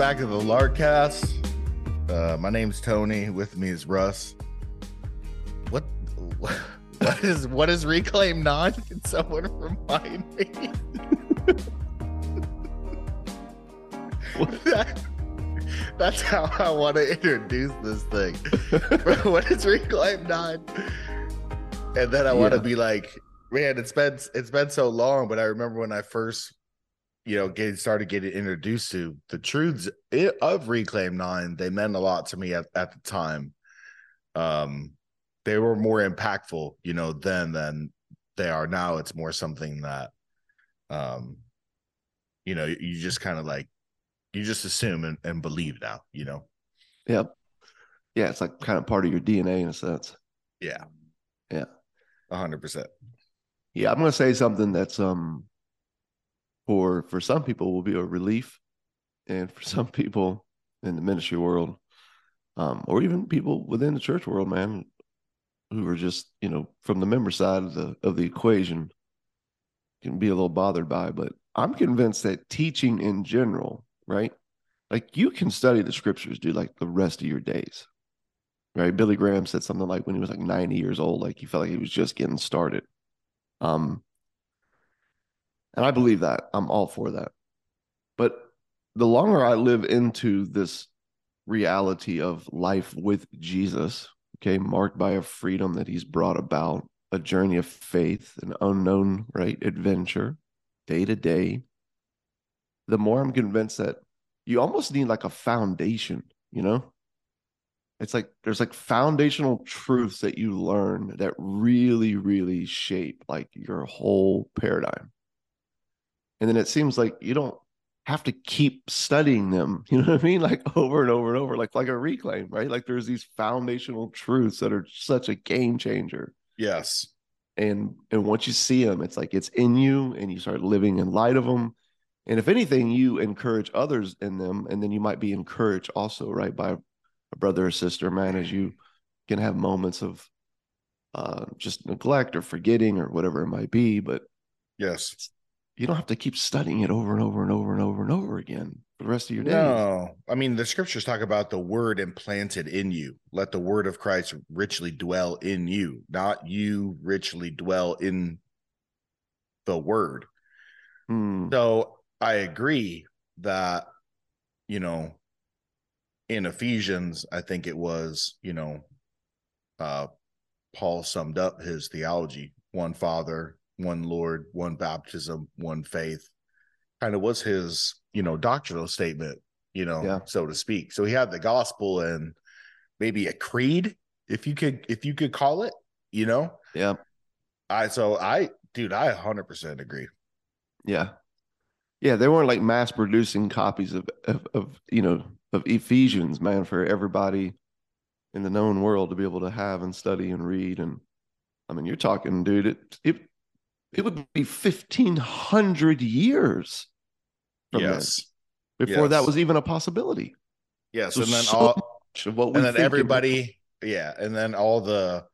Back to the Larkcast. Uh, my name's Tony. With me is Russ. What? What is what is Reclaim Nine? Can someone remind me? that, that's how I want to introduce this thing. what is Reclaim Nine? And then I want to Yeah. be like, man, it's been it's been so long, but I remember when I first you know, getting started getting introduced to the truths of Reclaim Nine, they meant a lot to me at, at the time. Um, they were more impactful, you know, then than they are now. It's more something that, um, you know, you just kind of like, you just assume and, and believe now, you know? Yep. Yeah, it's like kind of part of your DNA in a sense. Yeah. Yeah. Hundred percent. Yeah, I'm gonna say something that's um for for some people will be a relief, and for some people in the ministry world, um, or even people within the church world, man, who are just you know from the member side of the of the equation, can be a little bothered by. But I'm convinced that teaching in general, right? Like you can study the scriptures, dude, like the rest of your days. Right. Billy Graham said something like when he was like 90 years old, like he felt like he was just getting started. Um, and I believe that. I'm all for that. But the longer I live into this reality of life with Jesus, okay, marked by a freedom that he's brought about, a journey of faith, an unknown, right, adventure, day to day, the more I'm convinced that you almost need like a foundation, you know? It's like there's like foundational truths that you learn that really, really shape like your whole paradigm. And then it seems like you don't have to keep studying them, you know what I mean? Like over and over and over, like like a reclaim, right? Like there's these foundational truths that are such a game changer. Yes. And and once you see them, it's like it's in you and you start living in light of them. And if anything, you encourage others in them, and then you might be encouraged also, right, by a brother or sister, man, as you can have moments of uh, just neglect or forgetting or whatever it might be. But Yes. You don't have to keep studying it over and over and over and over and over again for the rest of your days. No, I mean the scriptures talk about the word implanted in you. Let the word of Christ richly dwell in you, not you richly dwell in the word. Hmm. So I agree that, you know, in Ephesians, I think it was, you know, uh Paul summed up his theology one Father, one Lord, one baptism, one faith. Kind of was his, you know, doctrinal statement, you know, Yeah. so to speak. So he had the gospel and maybe a creed, if you could, if you could call it, you know. Yeah. I so I dude, I 100% agree. Yeah. Yeah. They weren't like mass producing copies of, of, of, you know, of Ephesians, man, for everybody in the known world to be able to have and study and read. And I mean, you're talking, dude, it, it, it would be 1500 years then yes. before that was even a possibility. Yes, So and then so all what and then everybody yeah and then all the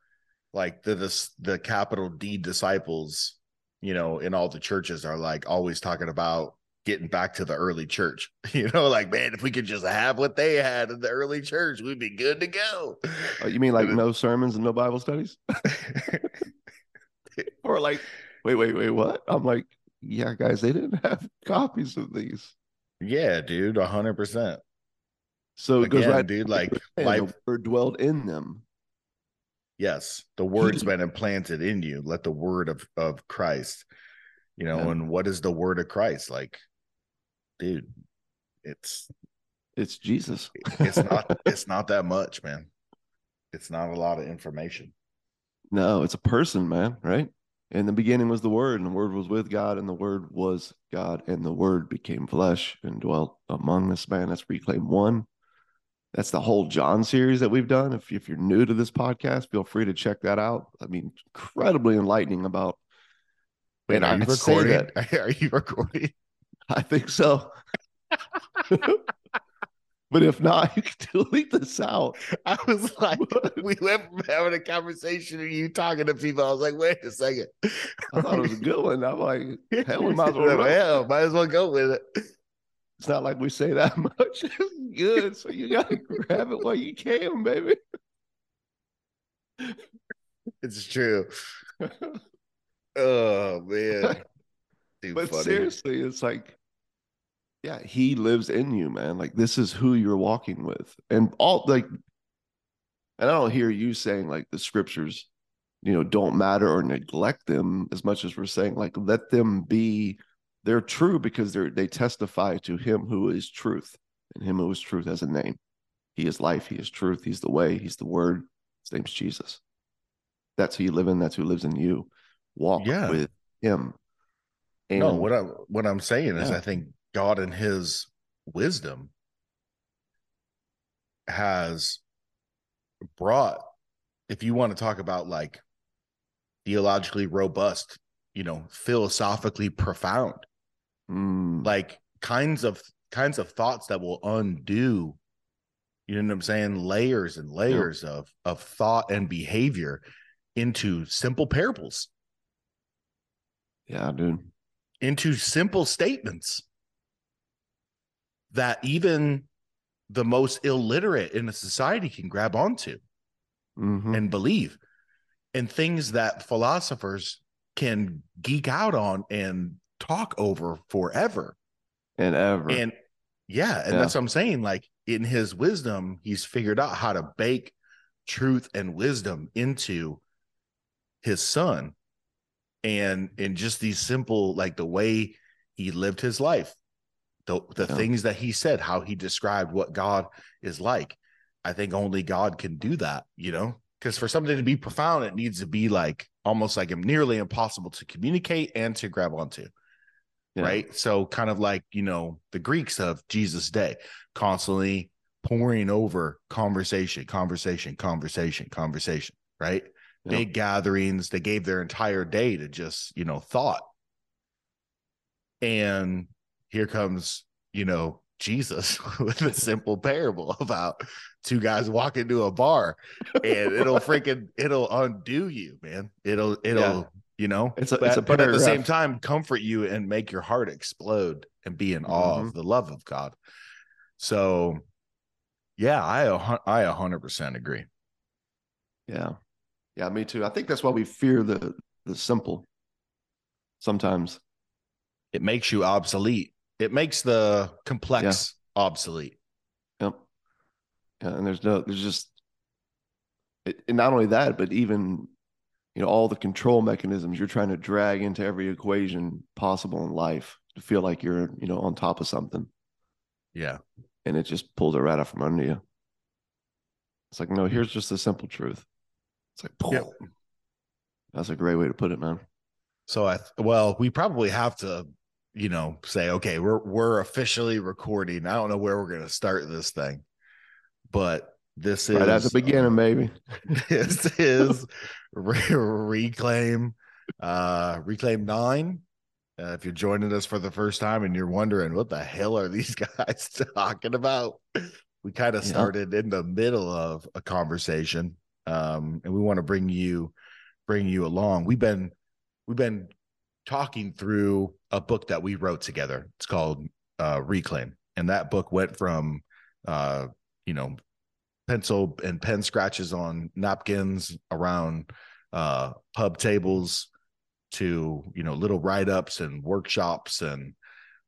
like the the, the capital d disciples you know in all the churches are like always talking about getting back to the early church you know like man if we could just have what they had in the early church we'd be good to go Uh, you mean like no sermons and no Bible studies? or like, wait, wait, wait, what? I'm like, yeah, guys, they didn't have copies of these. yeah dude 100% So it goes right, dude like life word dwelled in them. yes the word's been implanted in you let the word of of christ you know Yeah. and what is the word of christ like dude it's It's Jesus. it's not it's not that much man it's not a lot of information no, it's a person, man, right? In the beginning was the Word, and the Word was with God, and the Word was God, and the Word became flesh and dwelt among us. Man, that's Reclaim One. That's the whole John series that we've done. If, if you're new to this podcast, feel free to check that out. I mean, incredibly enlightening about. Wait, and are I you say recording? Are you recording? I think so. but if not, you can delete this out. I was like, we went from having a conversation and you talking to people. I was like, wait a second. I thought it was a good one. I'm like, hell, we might as well. Hell, might as well go with it. It's not like we say that much. It's good. So you got to grab it while you can, baby. It's true. Oh man. Too but funny. seriously, it's like, yeah, he lives in you, man. Like this is who you're walking with, and all like, and I don't hear you saying like the scriptures, you know, don't matter or neglect them as much as we're saying like let them be. They're true because they're they testify to him who is truth, and him who is truth has a name. He is life. He is truth. He's the way. He's the word. His name's Jesus. That's who you live in. That's who lives in you. Walk Yeah. with him. And no, what I'm what I'm saying is I think God in his wisdom has brought if you want to talk about like theologically robust, you know, philosophically profound, Mm, like kinds of kinds of thoughts that will undo you know what i'm saying layers and layers of of thought and behavior into simple parables. Yeah, dude. into simple statements that even the most illiterate in a society can grab onto Mhm. and believe and things that philosophers can geek out on and talk over forever and ever. And yeah, and Yeah. that's what I'm saying. Like in his wisdom, he's figured out how to bake truth and wisdom into his son. And in just these simple, like the way he lived his life, the the Yeah. things that he said, how he described what God is like. I think only God can do that, you know? Because for something to be profound, it needs to be like almost like nearly impossible to communicate and to grab onto Yeah. right? So kind of like, you know, the Greeks of Jesus' day, constantly pouring over conversation, conversation, conversation, conversation, right? Yeah. Big gatherings, they gave their entire day to just, you know, thought. And here comes, you know, Jesus with a simple parable about two guys walking into a bar and it'll freaking it'll undo you, man. It'll it'll Yeah. you know It's a- but, it's a but at the same time comfort you and make your heart explode and be in awe Mm-hmm. of the love of God. So yeah, I I a hundred percent agree. Yeah. Yeah, me too. I think that's why we fear the the simple sometimes. It makes you obsolete. It makes the complex obsolete. Yep. Yeah, and there's no there's just it, and not only that, but even you know, all the control mechanisms you're trying to drag into every equation possible in life to feel like you're, you know, on top of something. Yeah. And it just pulls it right out from under you. It's like, no, here's just the simple truth. It's like, Yep. that's a great way to put it, man. So I well, we probably have to, you know, say, okay, we're we're officially recording. I don't know where we're gonna start this thing, but this is at the beginning, maybe. this is re- reclaim uh reclaim nine uh, if you're joining us for the first time and you're wondering what the hell are these guys talking about we kind of Yeah. started in the middle of a conversation um and we want to bring you bring you along we've been we've been talking through a book that we wrote together. It's called uh reclaim. And that book went from uh you know pencil and pen scratches on napkins around uh pub tables to you know little write-ups and workshops and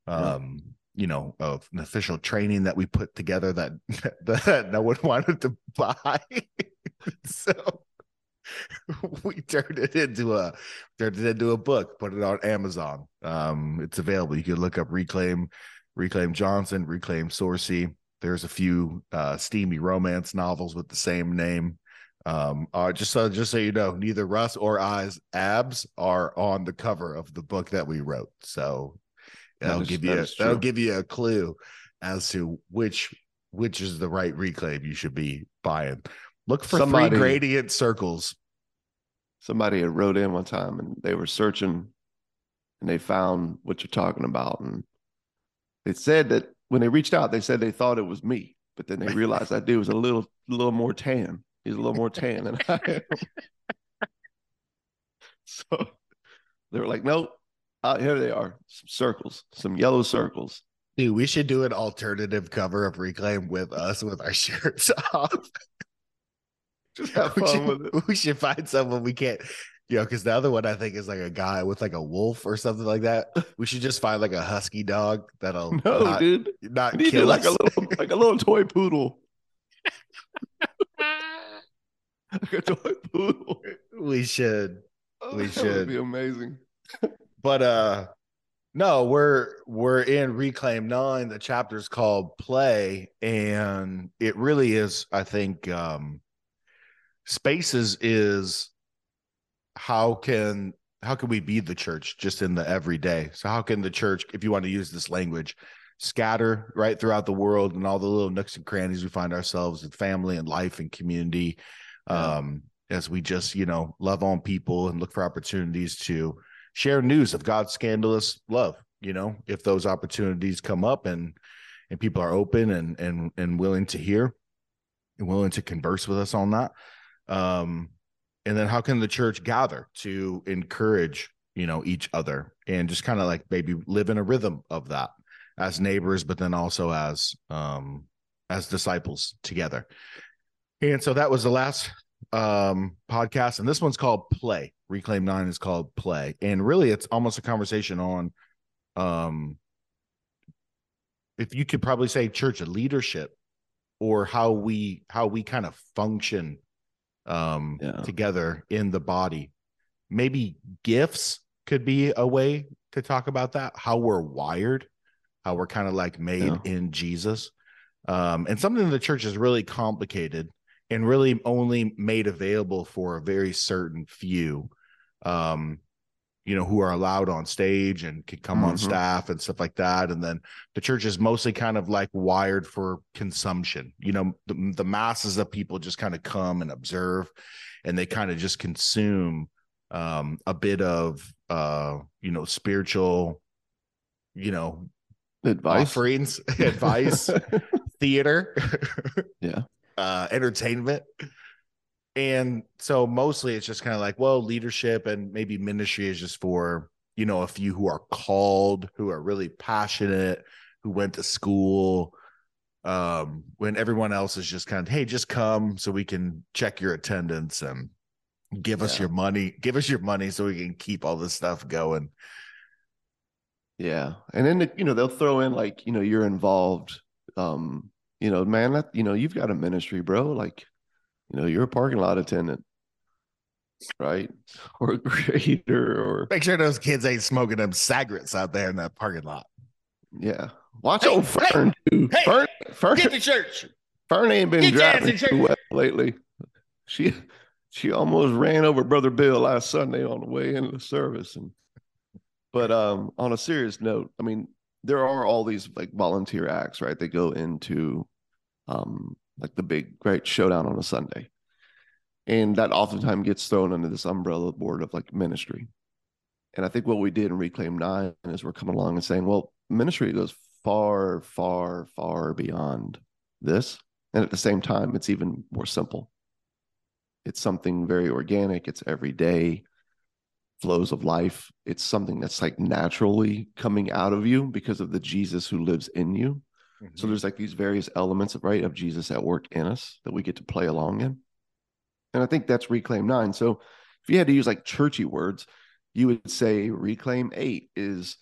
um you know of an official training that we put together that that no one wanted to buy. So we turned it into a turned it into a book put it on amazon um it's available you can look up reclaim reclaim johnson reclaim Sourcey. there's a few uh steamy romance novels with the same name Um, uh, just so just so you know, neither Russ or I's abs are on the cover of the book that we wrote. So that'll is- give that you a, that'll give you a clue as to which which is the right reclaim you should be buying. Look for Somebody- three gradient circles. Somebody had wrote in one time and they were searching and they found what you're talking about. And it said that when they reached out, they said they thought it was me, but then they realized that dude was a little, little more tan. He's a little more tan than I am. so they were like, nope. Out here they are, some circles, some yellow circles. Dude, we should do an alternative cover of Reclaim with us with our shirts off. Just have we, fun with should, it. we should find someone we can't, you know, because the other one I think is like a guy with like a wolf or something like that. We should just find like a husky dog that'll No, not, dude. not We kill like us. a little, like a little toy poodle. Like a toy poodle. we should. We that should. would be amazing. but uh no we're we're in reclaim nine the chapter's called play and it really is i think um spaces is how can how can we be the church just in the everyday so how can the church if you want to use this language scatter right throughout the world and all the little nooks and crannies we find ourselves in family and life and community um as we just you know love on people and look for opportunities to share news of God's scandalous love. You know, if those opportunities come up and and people are open and and and willing to hear and willing to converse with us on that. Um, and then how can the church gather to encourage you know each other and just kind of like maybe live in a rhythm of that as neighbors, but then also as um as disciples together. And so that was the last um podcast and this one's called play reclaim 9 is called play and really it's almost a conversation on um if you could probably say church leadership or how we how we kind of function um Yeah. together in the body maybe gifts could be a way to talk about that how we're wired how we're kind of like made Yeah. in jesus um and something in the church is really complicated and really only made available for a very certain few um you know who are allowed on stage and can come on Mhm. staff and stuff like that and then the church is mostly kind of like wired for consumption you know the, the masses of people just kind of come and observe and they kind of just consume um a bit of uh you know spiritual you know Advice. offerings advice theater Yeah. uh entertainment and so mostly it's just kind of like well leadership and maybe ministry is just for you know a few who are called who are really passionate who went to school um when everyone else is just kind of hey just come so we can check your attendance and give us your money give us your money so we can keep all this stuff going Yeah. And then, the, you know, they'll throw in like, you know, you're involved. Um, you know, man, that, you know, you've got a ministry, bro. Like, you know, you're a parking lot attendant, right? Or a grader or, make sure those kids ain't smoking them cigarettes out there in that parking lot yeah. Watch Hey, old hey, Fern, dude. hey, Fern, Fern, get to church Fern ain't been get driving too well lately. She, she almost ran over Brother Bill last Sunday on the way into the service. And, but um, on a serious note, I mean, there are all these like volunteer acts, right? They go into um, like the big great showdown on a Sunday. And that oftentimes gets thrown under this umbrella board of like ministry. And I think what we did in Reclaim Nine is we're coming along and saying, well, ministry goes far, far, far beyond this. And at the same time, it's even more simple. It's something very organic, it's everyday flows of life. It's something that's like naturally coming out of you because of the Jesus who lives in you. Mm-hmm. So there's like these various elements of right of Jesus at work in us that we get to play along in. And I think that's reclaim nine. So if you had to use like churchy words, you would say reclaim eight is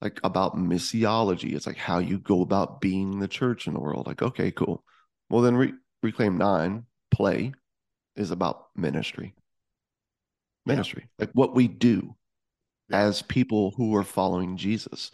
like about missiology. It's like how you go about being the church in the world. Like, okay, cool. Well, then re- reclaim nine, play, is about ministry. Yeah. Ministry, like what we do Yeah. as people who are following Jesus.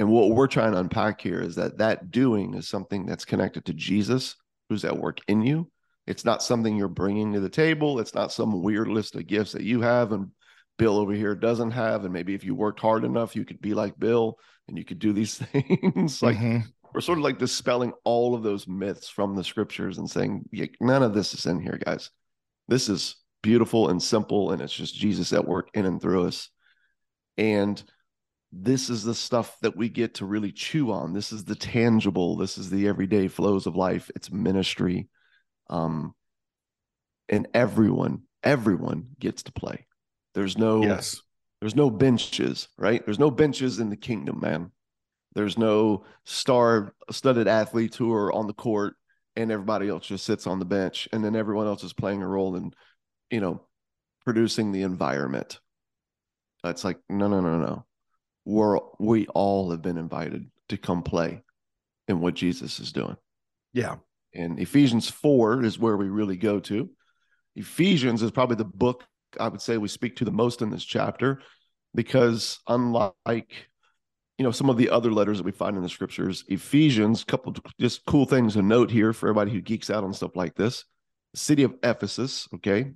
And what we're trying to unpack here is that that doing is something that's connected to Jesus, who's at work in you, It's not something you're bringing to the table. It's not some weird list of gifts that you have and Bill over here doesn't have. And maybe if you worked hard enough, you could be like Bill and you could do these things. like mm-hmm. we're sort of like dispelling all of those myths from the scriptures and saying, yeah, none of this is in here, guys. This is beautiful and simple, and it's just Jesus at work in and through us. And this is the stuff that we get to really chew on. This is the tangible. This is the everyday flows of life. It's ministry. Um, and everyone, everyone gets to play. There's no yes. There's no benches, right? There's no benches in the kingdom, man. There's no star studded athletes who are on the court and everybody else just sits on the bench and then everyone else is playing a role in, you know, producing the environment. It's like, no, no, no, no we're we all have been invited to come play in what Jesus is doing. Yeah. And Ephesians 4 is where we really go to. Ephesians is probably the book I would say we speak to the most in this chapter because unlike you know some of the other letters that we find in the scriptures, Ephesians, couple just cool things to note here for everybody who geeks out on stuff like this. The city of Ephesus, okay,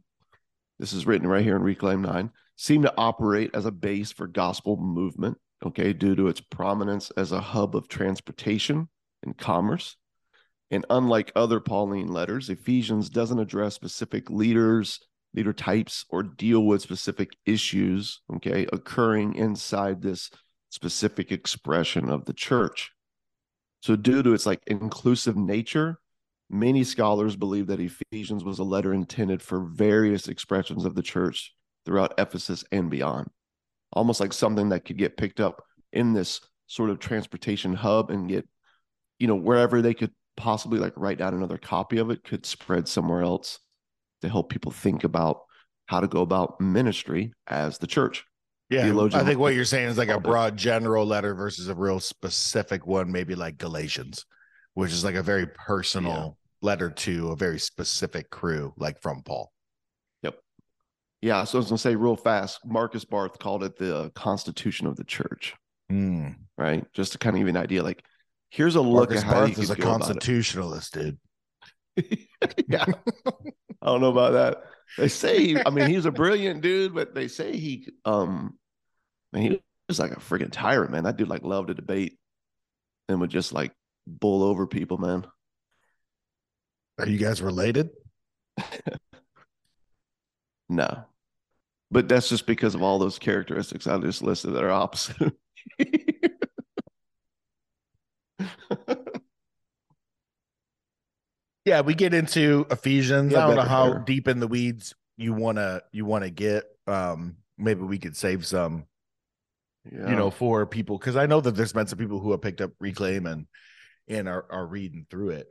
this is written right here in Reclaim 9, seemed to operate as a base for gospel movement, okay, due to its prominence as a hub of transportation and commerce. And unlike other Pauline letters, Ephesians doesn't address specific leaders, leader types, or deal with specific issues, okay, occurring inside this specific expression of the church. So, due to its like inclusive nature, Many scholars believe that Ephesians was a letter intended for various expressions of the church throughout Ephesus and beyond, almost like something that could get picked up in this sort of transportation hub and get, you know, wherever they could possibly like write down another copy of it could spread somewhere else to help people think about how to go about ministry as the church. Yeah, Theologian I think what you're saying is like a broad general letter versus a real specific one, maybe like Galatians which is like a very personal yeah. letter to a very specific crew, like from Paul. Yeah. So I was going to say real fast Markus Barth called it the Constitution of the Church. Mm. Right. Just to kind of give you an idea, like, here's a look Markus at how Barth is a constitutionalist, dude. yeah. I don't know about that. They say, he, I mean, he's a brilliant dude, but they say he, um, man, he was like a freaking tyrant, man. That dude like loved to debate and would just like bull over people, man. Are you guys related? no. But that's just because of all those characteristics I just listed that are opposite. yeah, we get into Ephesians. Yeah, I don't know how better. deep in the weeds you wanna you wanna get. Um, maybe we could save some, yeah. you know, for people because I know that there's been some people who have picked up reclaim and and are, are reading through it.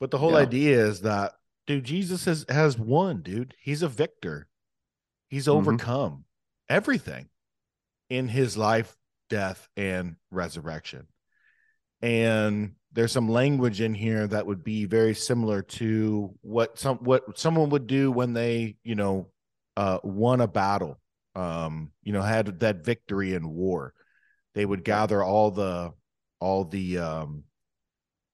But the whole yeah. idea is that, dude, Jesus has, has won, dude. He's a victor. He's mm-hmm. overcome everything in his life, death, and resurrection. And there's some language in here that would be very similar to what some what someone would do when they, you know, uh, won a battle. Um, you know, had that victory in war. They would gather all the all the um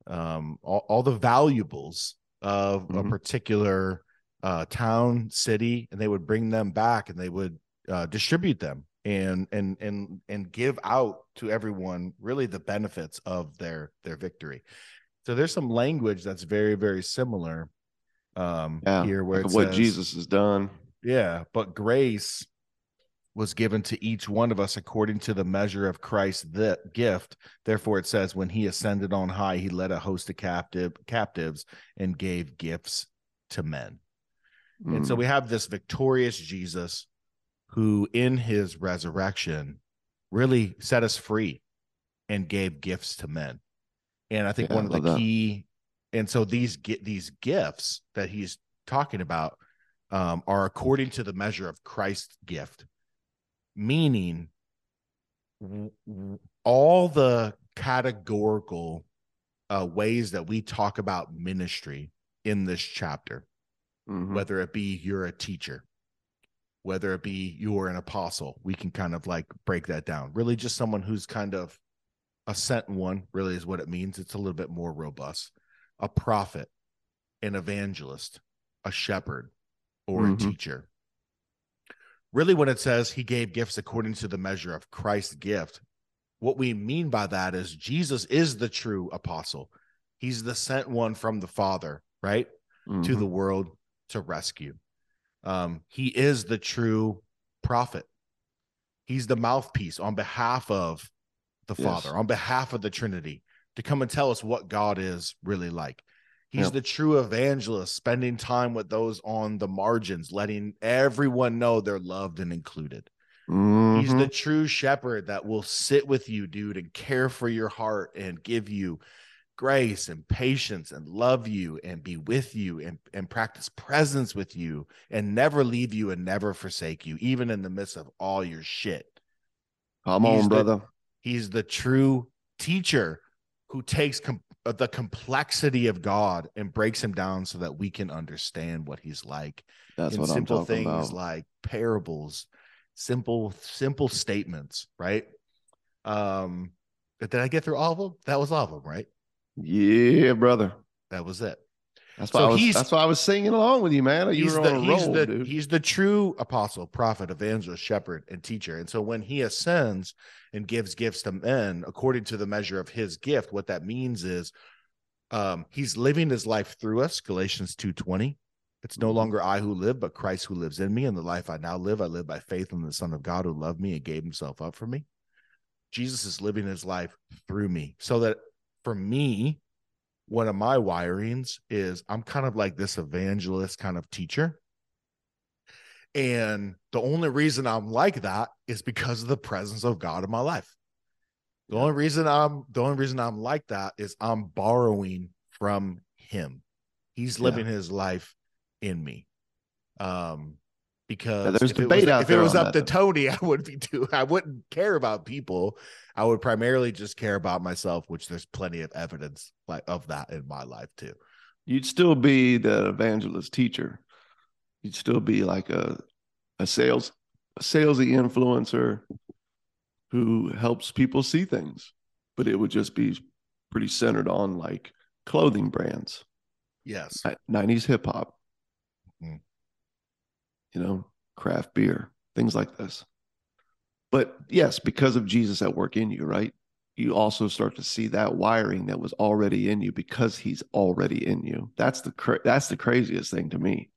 um, all, all the valuables of mm-hmm. a particular uh, town, city, and they would bring them back and they would uh, distribute them and and and and give out to everyone really the benefits of their their victory. So there's some language that's very very similar um yeah, here where what says, Jesus has done. Yeah, but grace was given to each one of us according to the measure of Christ's the gift. Therefore, it says, when he ascended on high, he led a host of captive captives and gave gifts to men. Mm. And so hmm. we have this victorious Jesus who, in his resurrection, really set us free and gave gifts to men. And I think yeah, one of the key, and so these get these gifts that he's talking about um, are according to the measure of Christ's gift meaning all the categorical uh, ways that we talk about ministry in this chapter, mm-hmm. whether it be you're a teacher, whether it be you're an apostle, we can kind of like break that down. Really, just someone who's kind of a sent one, really is what it means. It's a little bit more robust. A prophet, an evangelist, a shepherd or a Mhm. teacher. Really, when it says he gave gifts according to the measure of Christ's gift, what we mean by that is Jesus is the true apostle. He's the sent one from the Father, right? to Mhm. the world to rescue. Um, he is the true prophet. He's the mouthpiece on behalf of the Yes. Father, on behalf of the Trinity, to come and tell us what God is really like. He's the true evangelist, spending time with those on the margins, letting everyone know they're loved and included. He's Mhm. the true shepherd that will sit with you, dude, and care for your heart and give you grace and patience and love you and be with you and, and practice presence with you and never leave you and never forsake you, even in the midst of all your shit. Come He's on, the- brother. He's the true teacher who takes com- uh, the complexity of God and breaks him down so that we can understand what he's like That's in what I'm simple talking things about. like parables, simple, simple statements, right? Um, did I get through all of them? That was all of them, right? Yeah, brother. That was it. That's So why I was, that's why I was singing along with you, man. You he's were the on a he's roll, the dude. he's the true apostle, prophet, evangelist, shepherd, and teacher. And so when he ascends and gives gifts to men according to the measure of his gift, what that means is um he's living his life through us, Galatians 2:20. It's no Mhm. longer I who live, but Christ who lives in me. And the life I now live, I live by faith in the Son of God who loved me and gave himself up for me. Jesus is living his life through me. So that for me, one of my wirings is I'm kind of like this evangelist kind of teacher. And the only reason I'm like that is because of the presence of God in my life. The only reason I'm the only reason I'm like that is I'm borrowing from him. He's Yeah. living his life in me. Um because there's if it debate was, out if it was up that, to Tony, I would be too I wouldn't care about people. I would primarily just care about myself, which there's plenty of evidence like of that in my life too. You'd still be the evangelist teacher. You'd still be like a a sales a salesy influencer who helps people see things, but it would just be pretty centered on like clothing brands, Yes. nineties hip hop. You know, craft beer, things like this. But yes, because of Jesus at work in you, right? You also start to see that wiring that was already in you because he's already in you. That's the cra- that's the craziest thing to me.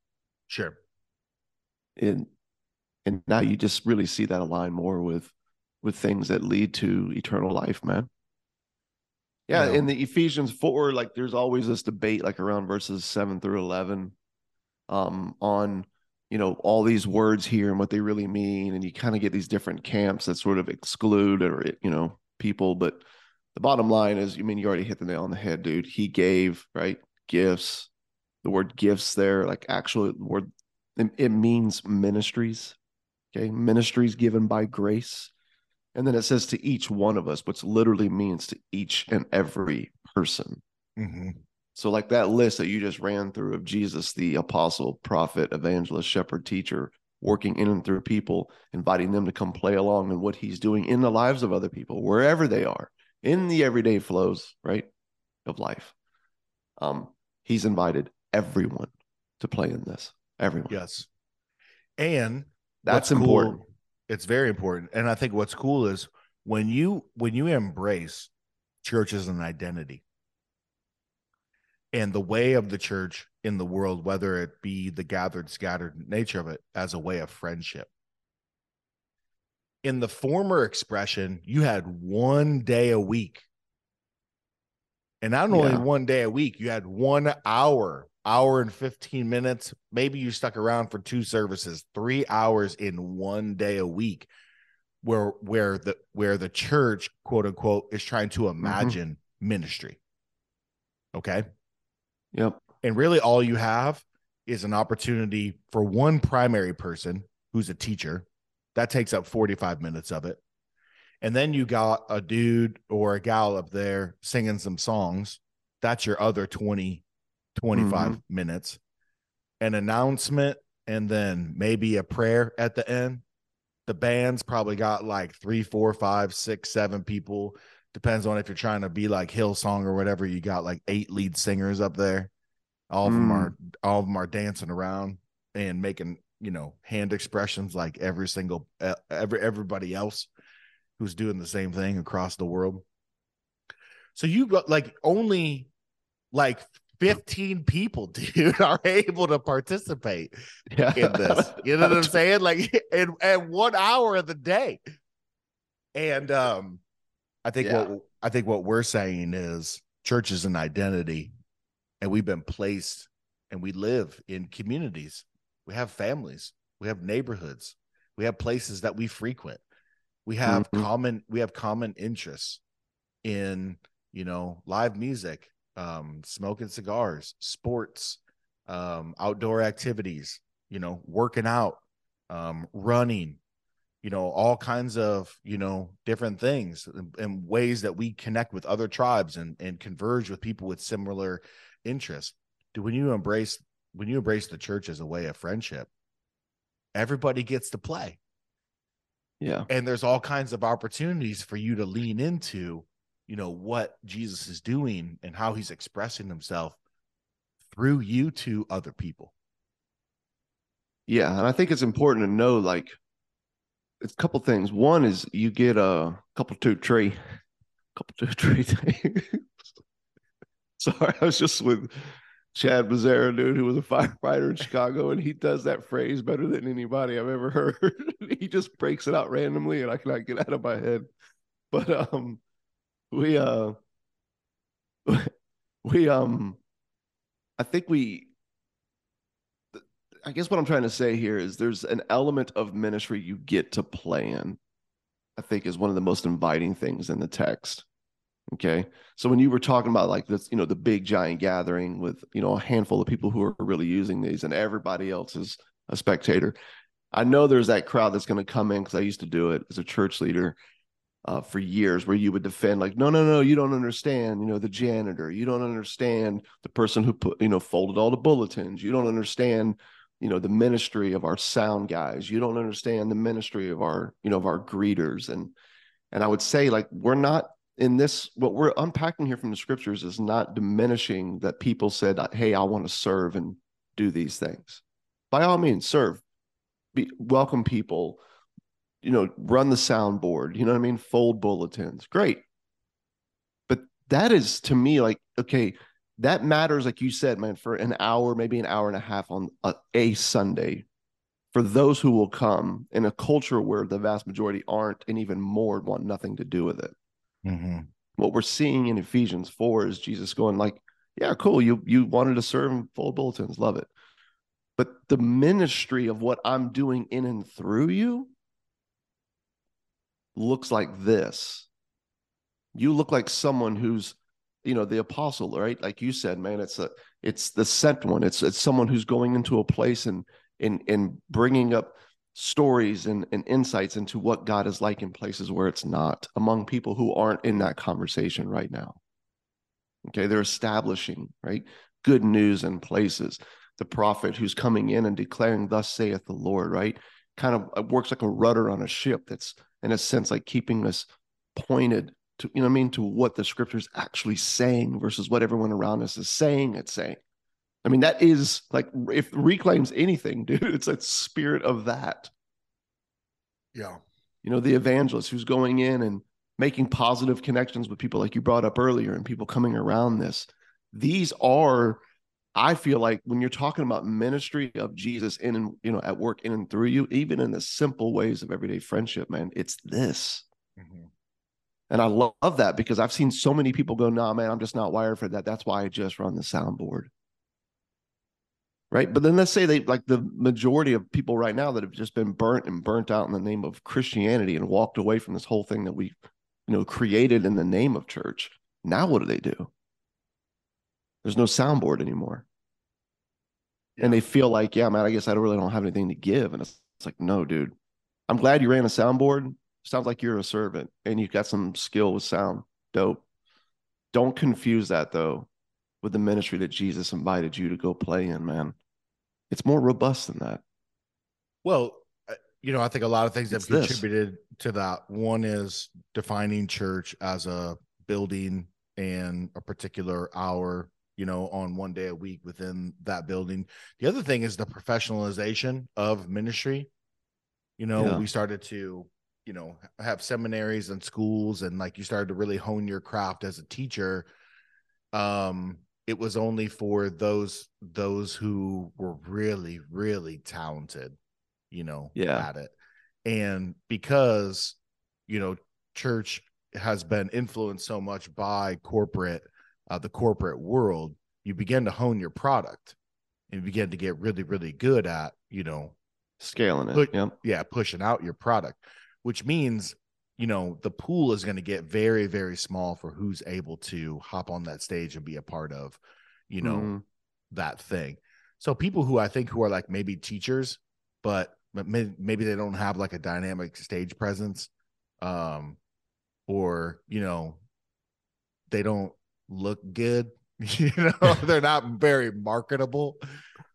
Sure. And and now you just really see that align more with with things that lead to eternal life, man. Yeah, Yeah. in the Ephesians 4, like there's always this debate like around verses 7 through 11 um on you know all these words here and what they really mean and you kind of get these different camps that sort of exclude or you know people but the bottom line is I mean you already hit the nail on the head dude. He gave right gifts. The word gifts there like actually the word it, it means ministries okay? Ministries given by grace. And then it says to each one of us which literally means to each and every person. Hmm so, like that list that you just ran through of Jesus, the apostle, prophet, evangelist, shepherd, teacher, working in and through people, inviting them to come play along in what he's doing in the lives of other people, wherever they are, in the everyday flows, right, of life. Um, he's invited everyone to play in this. Everyone. Yes. And That's important. cool- it's very important. And I think what's cool is when you when you embrace church as an identity and the way of the church in the world, whether it be the gathered, scattered nature of it as a way of friendship. In the former expression, you had one day a week. And not only Yeah. one day a week, you had one hour, hour and 15 minutes. Maybe you stuck around for two services, three hours in one day a week, where where the where the church, quote unquote, is trying to mm-hmm. imagine ministry. Okay. Yep. And really, all you have is an opportunity for one primary person who's a teacher. That takes up 45 minutes of it. And then you got a dude or a gal up there singing some songs. That's your other 20, 25 mm-hmm. minutes. An announcement, and then maybe a prayer at the end. The band's probably got like three, four, five, six, seven people. Depends on if you're trying to be like Hillsong or whatever. You got like eight lead singers up there All of them are all of them are dancing around and making you know hand expressions like every single uh, every everybody else who's doing the same thing across the world. So you got like only like 15 people, dude, are able to participate yeah. in this. You know what I'm saying? Like in, in one hour of the day. And um I think yeah. what I think what we're saying is church is an identity and we've been placed and we live in communities. We have families, we have neighborhoods, we have places that we frequent. We have mm-hmm. common we have common interests in, you know, live music, um, smoking cigars, sports, um, outdoor activities, you know, working out, um, running, you know, all kinds of, you know, different things and, and ways that we connect with other tribes and, and converge with people with similar interests. Do when you embrace when you embrace the church as a way of friendship, everybody gets to play. Yeah. And there's all kinds of opportunities for you to lean into you know what Jesus is doing and how he's expressing himself through you to other people. Yeah, and I think it's important to know like a couple things. One is you get a couple two tree, couple two tree things. Sorry, I was just with Chad Becerra, dude, who was a firefighter in Chicago, and he does that phrase better than anybody I've ever heard. he just breaks it out randomly, and I cannot get out of my head. But um, we uh we um I think we I guess what I'm trying to say here is there's an element of ministry you get to play in. I think is one of the most inviting things in the text. Okay. So when you were talking about like this, you know, the big giant gathering with, you know, a handful of people who are really using these and everybody else is a spectator. I know there's that crowd that's going to come in because I used to do it as a church leader uh, for years where you would defend like no no no you don't understand you know the janitor you don't understand the person who put you know folded all the bulletins you don't understand you know the ministry of our sound guys you don't understand the ministry of our you know of our greeters and and i would say like we're not in this what we're unpacking here from the scriptures is not diminishing that people said hey i want to serve and do these things by all means serve be welcome people you know, run the soundboard, you know what I mean? Fold bulletins. Great. But that is to me like, okay, that matters, like you said, man, for an hour, maybe an hour and a half on a, a Sunday for those who will come in a culture where the vast majority aren't and even more want nothing to do with it. Mm-hmm. What we're seeing in Ephesians 4 is Jesus going like, yeah, cool. You you wanted to serve and fold bulletins, love it. But the ministry of what I'm doing in and through you looks like this. You look like someone who's, you know, the apostle, right? Like you said, man, it's a, it's the sent one. It's it's someone who's going into a place and and and bringing up stories and, and insights into what God is like in places where it's not among people who aren't in that conversation right now. Okay, they're establishing right good news in places. The prophet who's coming in and declaring, "Thus saith the Lord," right, kind of uh, works like a rudder on a ship that's in a sense like keeping us pointed to you know what I mean to what the scripture is actually saying versus what everyone around us is saying it's saying. I mean that is like if reclaims anything, dude, it's that spirit of that. Yeah. You know, the evangelist who's going in and making positive connections with people like you brought up earlier and people coming around this. These are I feel like when you're talking about ministry of Jesus in and you know at work in and through you, even in the simple ways of everyday friendship, man, it's this. Mm-hmm. And I love, love that because I've seen so many people go, nah, man, I'm just not wired for that. That's why I just run the soundboard. Right. But then let's say they like the majority of people right now that have just been burnt and burnt out in the name of Christianity and walked away from this whole thing that we, you know, created in the name of church. Now what do they do? There's no soundboard anymore. Yeah. And they feel like, yeah, man, I guess I really don't have anything to give. And it's, it's like, no, dude. I'm glad you ran a soundboard. Sounds like you're a servant and you've got some skill with sound. Dope. Don't confuse that though with the ministry that Jesus invited you to go play in, man. It's more robust than that. Well, you know, I think a lot of things have contributed this. to that. One is defining church as a building and a particular hour you know, on one day a week within that building. The other thing is the professionalization of ministry. You know, Yeah. we started to, you know, have seminaries and schools and like you started to really hone your craft as a teacher. Um, it was only for those those who were really, really talented, you know, Yeah. at it. And because, you know, church has been influenced so much by corporate uh, the corporate world, you begin to hone your product and you begin to get really, really good at, you know, Scaling it. Yeah, pushing out your product, which means, you know, the pool is going to get very, very small for who's able to hop on that stage and be a part of, you know, Mhm. that thing. So people who I think who are like maybe teachers, but maybe they don't have like a dynamic stage presence, um, or you know, they don't look good. You know, they're not very marketable.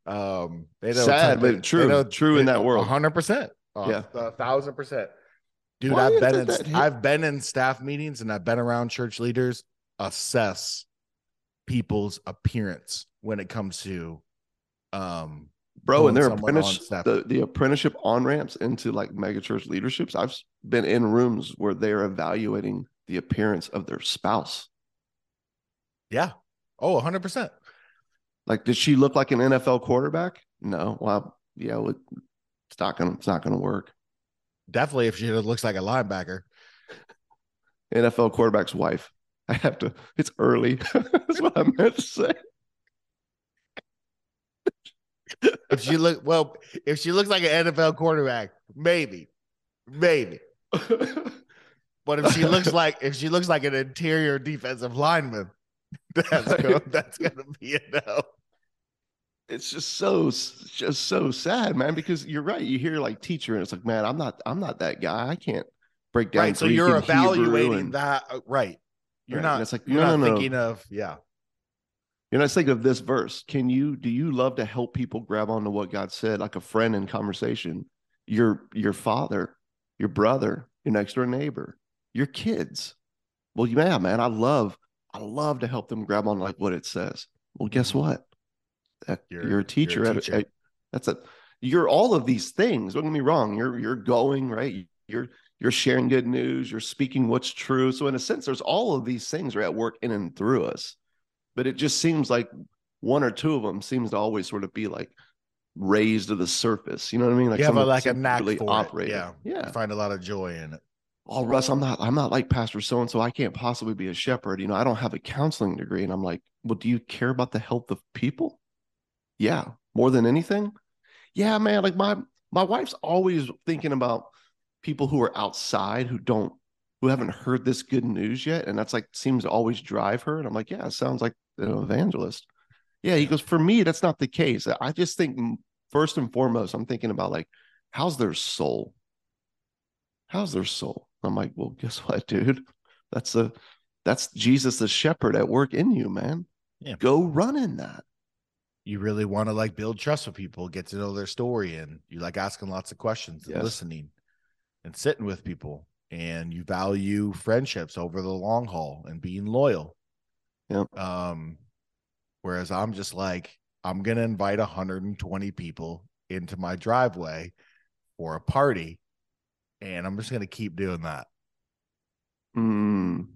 Um, they don't Sad, they- but true. they True in that world. hundred percent. Yeah. a thousand percent. Dude, Why I've been in hit- I've been in staff meetings and I've been around church leaders assess people's appearance when it comes to um bro, and their apprentice the, the apprenticeship on ramps into like megachurch leaderships. I've been in rooms where they're evaluating the appearance of their spouse. yeah. Oh, 100%. Like, did she look like an NFL quarterback? No. Well, yeah, it's not gonna it's not gonna work. Definitely if she looks like a linebacker. NFL quarterback's wife. I have to. It's early. That's what I meant to say. If she look well, if she looks like an NFL quarterback, maybe. Maybe. But if she looks like if she looks like an interior defensive lineman, that's gonna, that's gonna be a no. It's just so just so sad, man. Because you're right. You hear like teacher, and it's like, man, I'm not I'm not that guy. I can't break down. Right. So you're evaluating and- that uh, right. You're Right, not and it's like, you're no, not no, no. thinking of yeah. You're not thinking of this verse. Can you do you love to help people grab onto what God said, like a friend in conversation? Your your father, your brother, your next door neighbor, your kids. Well, yeah, man, I love I love to help them grab on like what it says. Well, guess Mhm. what? That, You're- you're, you're a teacher. at a- teacher. at- that's a you're all of these things. Don't get me wrong. You're you're going right. You're you're sharing good news. You're speaking what's true. So in a sense, there's all of these things are at work in and through us. But it just seems like one or two of them seems to always sort of be like raised to the surface. You know what I mean? Like You have a, like a knack really for it. operate Yeah. Yeah. Find a lot of joy in it. Oh, Russ, I'm not I'm not like Pastor so and so. I can't possibly be a shepherd. You know, I don't have a counseling degree. And I'm like, well, do you care about the health of people? Yeah, more than anything. Yeah, man. Like my my wife's always thinking about people who are outside who don't who haven't heard this good news yet, and that's like seems to always drive her. And I'm like, yeah, it sounds like an evangelist. Yeah, he goes for me. That's not the case. I just think first and foremost, I'm thinking about like, how's their soul? How's their soul? I'm like, well, guess what, dude? That's a that's Jesus the shepherd at work in you, man. Yeah. Go run in that. You really want to like build trust with people, get to know their story, and you like asking lots of questions and Yes. listening and sitting with people. And you value friendships over the long haul and being loyal. Yep. Um, whereas I'm just like, I'm gonna invite 120 people into my driveway for a party, and I'm just gonna keep doing that. Mm.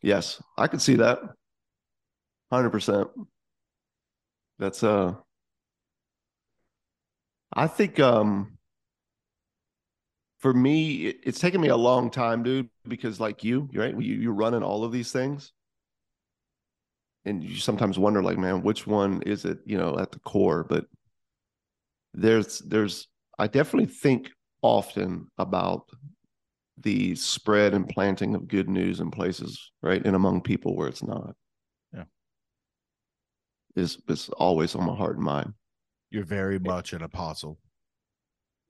Yes, I could see that. 100%. That's uh I think um for me it, it's taken me a long time, dude, because like you, right, you you're running all of these things. And you sometimes wonder like, man, which one is it, you know, at the core, but there's there's I definitely think often about the spread and planting of good news in places, right? And among people where it's not. Is is always on my heart and mind. You're very much an apostle.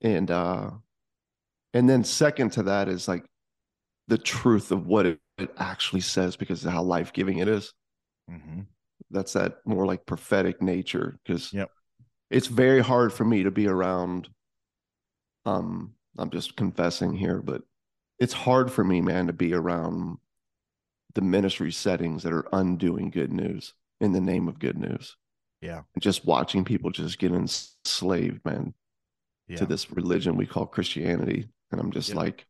And uh and then second to that is like the truth of what it, it actually says because of how life-giving it is. Mhm. That's that more like prophetic nature. Because Yep. it's very hard for me to be around. Um, I'm just confessing here, but it's hard for me, man, to be around the ministry settings that are undoing good news in the name of good news. Yeah. And just watching people just get enslaved, man, Yeah. to this religion we call Christianity. And I'm just Yep. like,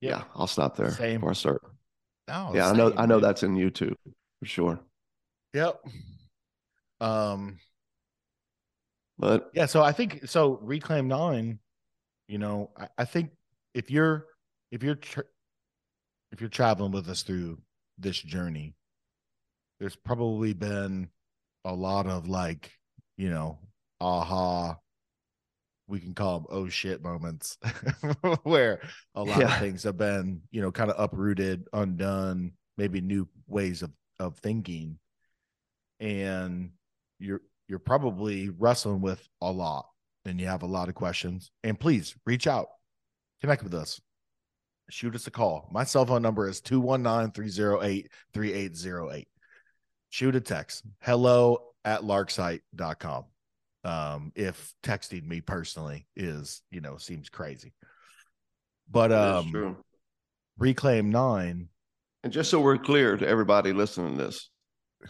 Yep. yeah, I'll stop there Same. before I start. Oh, yeah, I know same, I know that's in YouTube for sure. Yep. Um. But Yeah. So I think so. Reclaim Nine. You know, I, I think if you're if you're tra- if you're traveling with us through this journey, there's probably been a lot of like you know, aha. We can call them oh shit moments where a lot of things have been, you know, kind of uprooted, undone, maybe new ways of of thinking. And you're you're probably wrestling with a lot and you have a lot of questions. And please reach out, connect with us, shoot us a call. My cell phone number is 219 308 3808. Shoot a text hello at larksite.com. Um, if texting me personally is, you know, seems crazy. But um, true. Reclaim Nine, And just so we're clear to everybody listening to this,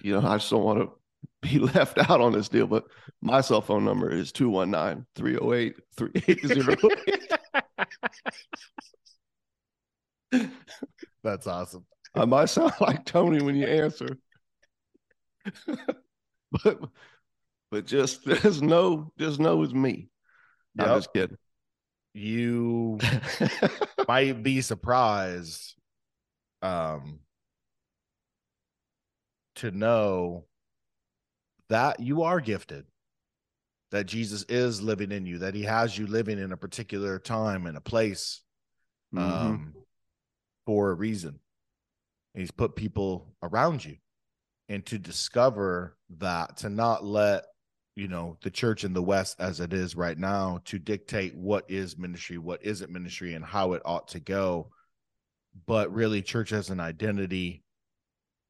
you know, I just don't want to be left out on this deal, but my cell phone number is 219 308 3808. that's awesome. I might sound like Tony when you answer. but but just there's no just know it's me. I'm just kidding. You might be surprised um to know that you are gifted that Jesus is living in you that he has you living in a particular time and a place Mhm. um for a reason he's put people around you and to discover that to not let you know the church in the west as it is right now to dictate what is ministry what isn't ministry and how it ought to go. But really church has an identity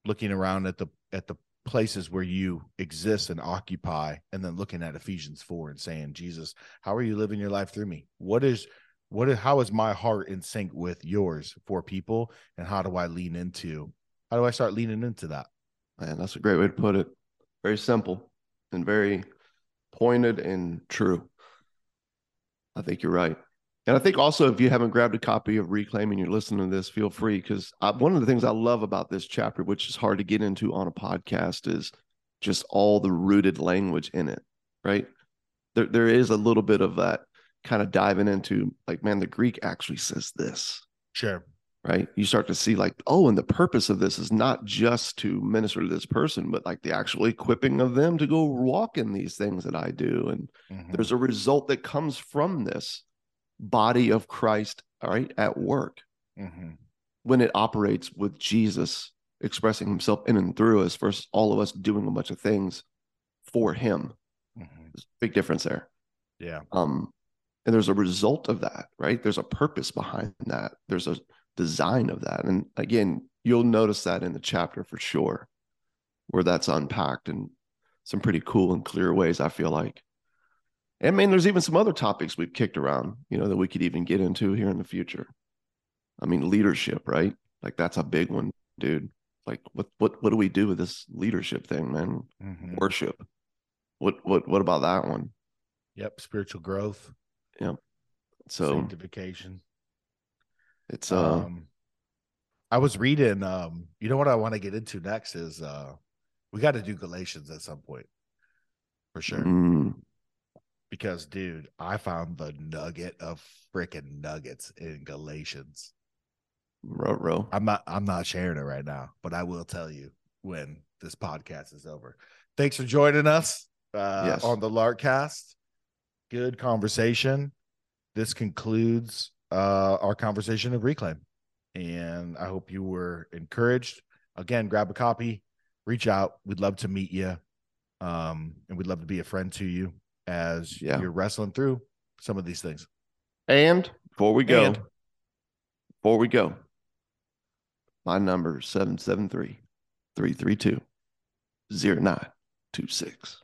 looking around at the at the places where you exist and occupy and then looking at Ephesians 4 and saying Jesus how are you living your life through me? What is what is how is my heart in sync with yours for people and how do I lean into how do I start leaning into that Man, that's a great way to put it. Very simple and very pointed and true. I think you're right. And I think also, if you haven't grabbed a copy of Reclaim and you're listening to this, feel free because one of the things I love about this chapter, which is hard to get into on a podcast, is just all the rooted language in it, right? There, there is a little bit of that kind of diving into, like, man, the Greek actually says this, sure right? You start to see like, oh, and the purpose of this is not just to minister to this person, but like the actual equipping of them to go walk in these things that I do. And Mhm. there's a result that comes from this body of Christ, all right, at work Mhm. when it operates with Jesus expressing himself in and through us versus all of us doing a bunch of things for him. Mhm. There's a big difference there. yeah Um, and there's a result of that, right? There's a purpose behind that. There's a design of that. And again, you'll notice that in the chapter for sure, where that's unpacked in some pretty cool and clear ways, I feel like. And I mean, there's even some other topics we've kicked around, you know, that we could even get into here in the future. I mean, leadership, right? Like that's a big one, dude. Like what what what do we do with this leadership thing, man? Mhm. Worship. What what what about that one? yep spiritual growth Yep. So sanctification it's uh um i was reading um you know what i want to get into next is uh we got to do galatians at some point for sure. Mm, because dude i found the nugget of freaking nuggets in galatians. Row row. i'm not i'm not sharing it right now but i will tell you when this podcast is over. Thanks for joining us uh Yes. on the larkcast good conversation. This concludes uh our conversation of reclaim and i hope you were encouraged again grab a copy reach out we'd love to meet you um and we'd love to be a friend to you as Yeah. you're wrestling through some of these things And before we go, And- before we go, my number is 773 332 0926.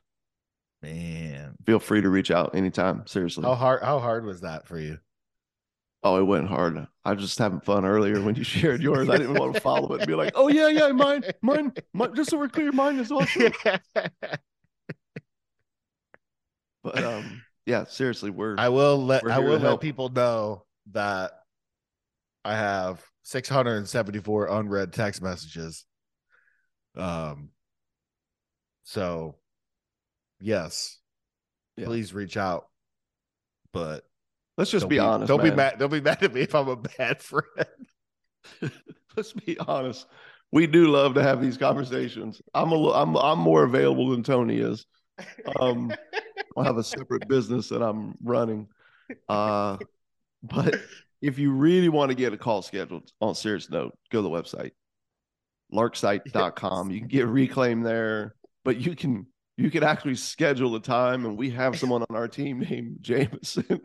man Feel free to reach out anytime. Seriously. how hard how hard was that for you Oh, it went hard. I was just having fun earlier when you shared yours. I didn't want to follow it and be like, "Oh yeah, yeah, mine, mine, mine." Just so we're clear, mine is awesome. But um, yeah, seriously, we're I will let I will let help. people know that I have 674 unread text messages. Um so yes, Yeah. please reach out. But let's just don't be, honest. Don't be mad. Don't be mad at me if I'm a bad friend. Let's be honest. We do love to have these conversations. I'm a I'm I'm more available than Tony is. Um, I have a separate business that I'm running. Uh, but if you really want to get a call scheduled on serious note, go to the website larksite.com. You can get reclaim there, but you can you can actually schedule a time and we have someone on our team named Jameson.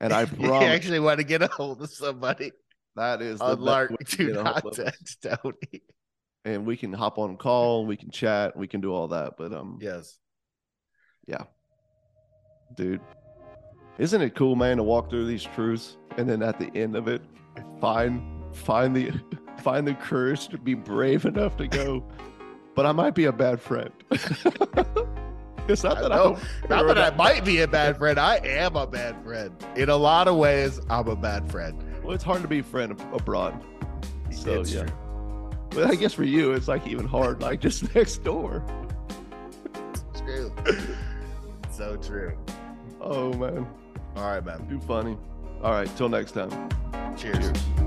And I If you actually want to get a hold of somebody that is the Lark, way to do get a hold not text Tony. and we can hop on call, we can chat, we can do all that. But um Yes. Yeah, dude. Isn't it cool, man, to walk through these truths and then at the end of it, find find the find the courage to be brave enough to go. But I might be a bad friend. it's not I that I don't that I might be a bad friend. I am a bad friend. In a lot of ways, I'm a bad friend. Well, it's hard to be a friend abroad. So It's yeah. true. But I guess for you, it's like even hard, like just next door. It's true. so true. Oh man, All right, man. too funny. All right, till next time. Cheers. Cheers.